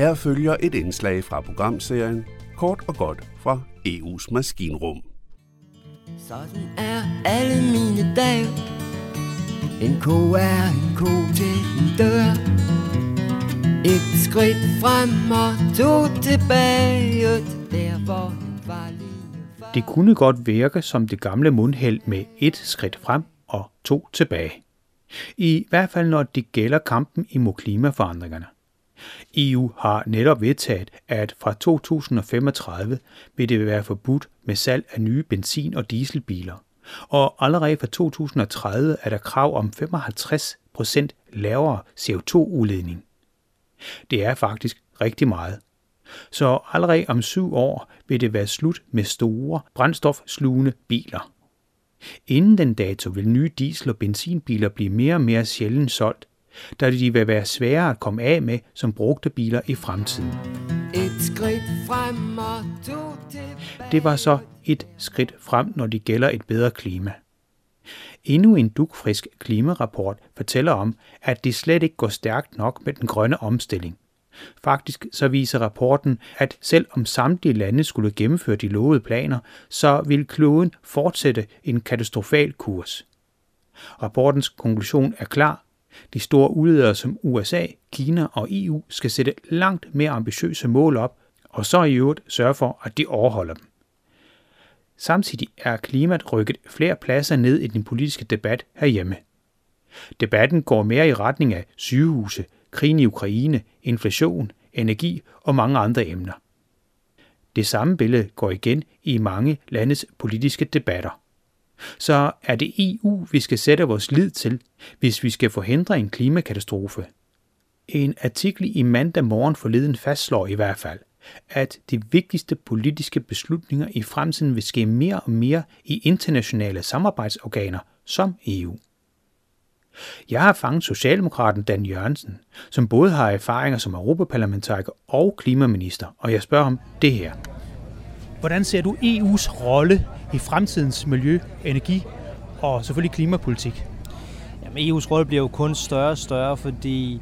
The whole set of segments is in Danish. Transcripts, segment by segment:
Her følger et indslag fra programserien Kort og godt fra EU's maskinrum. Sådan er alle mine dage En ko er en ko til en dør Et skridt frem og to tilbage Der hvor var lige Det kunne godt virke som det gamle mundheld med et skridt frem og to tilbage. I hvert fald når det gælder kampen imod klimaforandringerne. EU har netop vedtaget, at fra 2035 vil det være forbudt med salg af nye benzin- og dieselbiler. Og allerede fra 2030 er der krav om 55 procent lavere CO2-udledning. Det er faktisk rigtig meget. Så allerede om syv år vil det være slut med store brændstofslugende biler. Inden den dato vil nye diesel- og benzinbiler blive mere og mere sjældent solgt, da de vil være svære at komme af med som brugte biler i fremtiden. Et skridt frem og to tilbage Det var så et skridt frem, når det gælder et bedre klima. Endnu en dugfrisk klimarapport fortæller om, at det slet ikke går stærkt nok med den grønne omstilling. Faktisk så viser rapporten, at selv om samtlige lande skulle gennemføre de lovede planer, så vil kloden fortsætte en katastrofal kurs. Rapportens konklusion er klar. De store udledere som USA, Kina og EU skal sætte langt mere ambitiøse mål op, og så i øvrigt sørge for, at de overholder dem. Samtidig er klimaet rykket flere pladser ned i den politiske debat herhjemme. Debatten går mere i retning af sygehuse, krigen i Ukraine, inflation, energi og mange andre emner. Det samme billede går igen i mange landes politiske debatter. Så er det EU, vi skal sætte vores lid til, hvis vi skal forhindre en klimakatastrofe. En artikel i mandag morgen forleden fastslår i hvert fald, at de vigtigste politiske beslutninger i fremtiden vil ske mere og mere i internationale samarbejdsorganer som EU. Jeg har fanget Socialdemokraten Dan Jørgensen, som både har erfaringer som europaparlamentariker og klimaminister, og jeg spørger ham det her. Hvordan ser du EU's rolle i fremtidens miljø, energi og selvfølgelig klimapolitik? Jamen, EU's rolle bliver jo kun større og større, fordi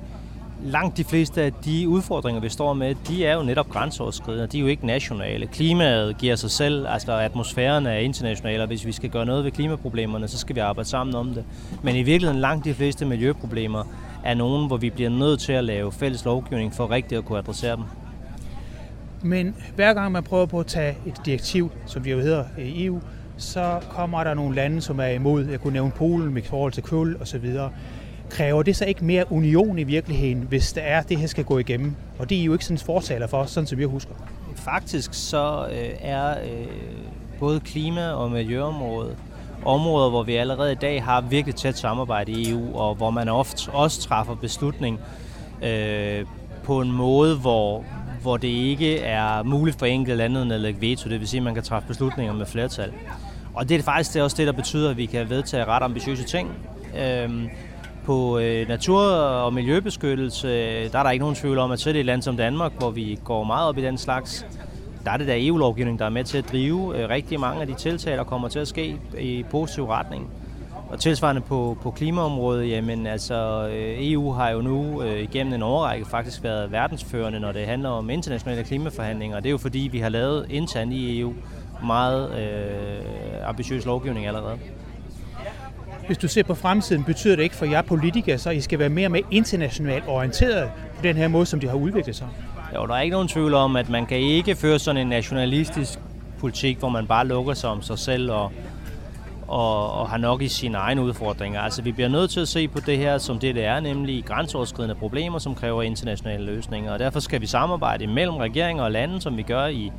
langt de fleste af de udfordringer, vi står med, de er jo netop grænseoverskridende. De er jo ikke nationale. Klimaet giver sig selv, altså atmosfæren er international, og hvis vi skal gøre noget ved klimaproblemerne, så skal vi arbejde sammen om det. Men i virkeligheden langt de fleste miljøproblemer er nogen, hvor vi bliver nødt til at lave fælles lovgivning for rigtigt at kunne adressere dem. Men hver gang man prøver på at tage et direktiv, som det jo hedder i EU, så kommer der nogle lande, som er imod. Jeg kunne nævne Polen med forhold til kul osv. Kræver det så ikke mere union i virkeligheden, hvis det er, det her skal gå igennem? Og det er jo ikke sådan fortaler for os, sådan som jeg husker. Faktisk så øh, er øh, både klima- og miljøområdet områder, hvor vi allerede i dag har virkelig tæt samarbejde i EU, og hvor man ofte også træffer beslutning øh, på en måde, hvor, hvor det ikke er muligt for enkelte lande at lægge veto. Det vil sige, at man kan træffe beslutninger med flertal. Og det er faktisk det er også det, der betyder, at vi kan vedtage ret ambitiøse ting. Øhm, på øh, natur- og miljøbeskyttelse, øh, der er der ikke nogen tvivl om, at selv i et land som Danmark, hvor vi går meget op i den slags, der er det der EU-lovgivning, der er med til at drive øh, rigtig mange af de tiltag, der kommer til at ske i positiv retning. Og tilsvarende på, på klimaområdet, jamen altså øh, EU har jo nu øh, igennem en årrække faktisk været verdensførende, når det handler om internationale klimaforhandlinger. Det er jo fordi, vi har lavet internt i EU meget øh, ambitiøs lovgivning allerede. Hvis du ser på fremtiden, betyder det ikke for jer politikere, så I skal være mere og mere internationalt orienteret på den her måde, som de har udviklet sig? Jo, der er ikke nogen tvivl om, at man kan ikke føre sådan en nationalistisk politik, hvor man bare lukker sig om sig selv og, og, og har nok i sine egne udfordringer. Altså, vi bliver nødt til at se på det her som det, det er, nemlig grænseoverskridende problemer, som kræver internationale løsninger. Og derfor skal vi samarbejde mellem regeringer og lande, som vi gør i,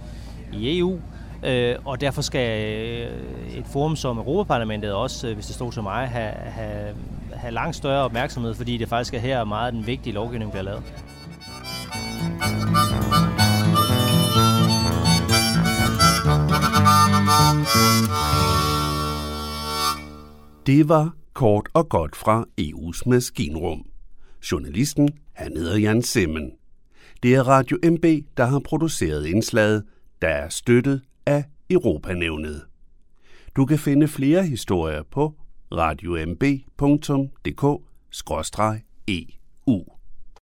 i EU, Øh, og derfor skal øh, et forum som Europaparlamentet også, øh, hvis det stod til mig, have, have, have langt større opmærksomhed, fordi det faktisk er her meget den vigtige lovgivning bliver lavet. Det var kort og godt fra EU's maskinrum. Journalisten, han hedder Jan Simmen. Det er Radio MB, der har produceret indslaget, der er støttet af Europanævnet. Du kan finde flere historier på radiomb.dk-eu.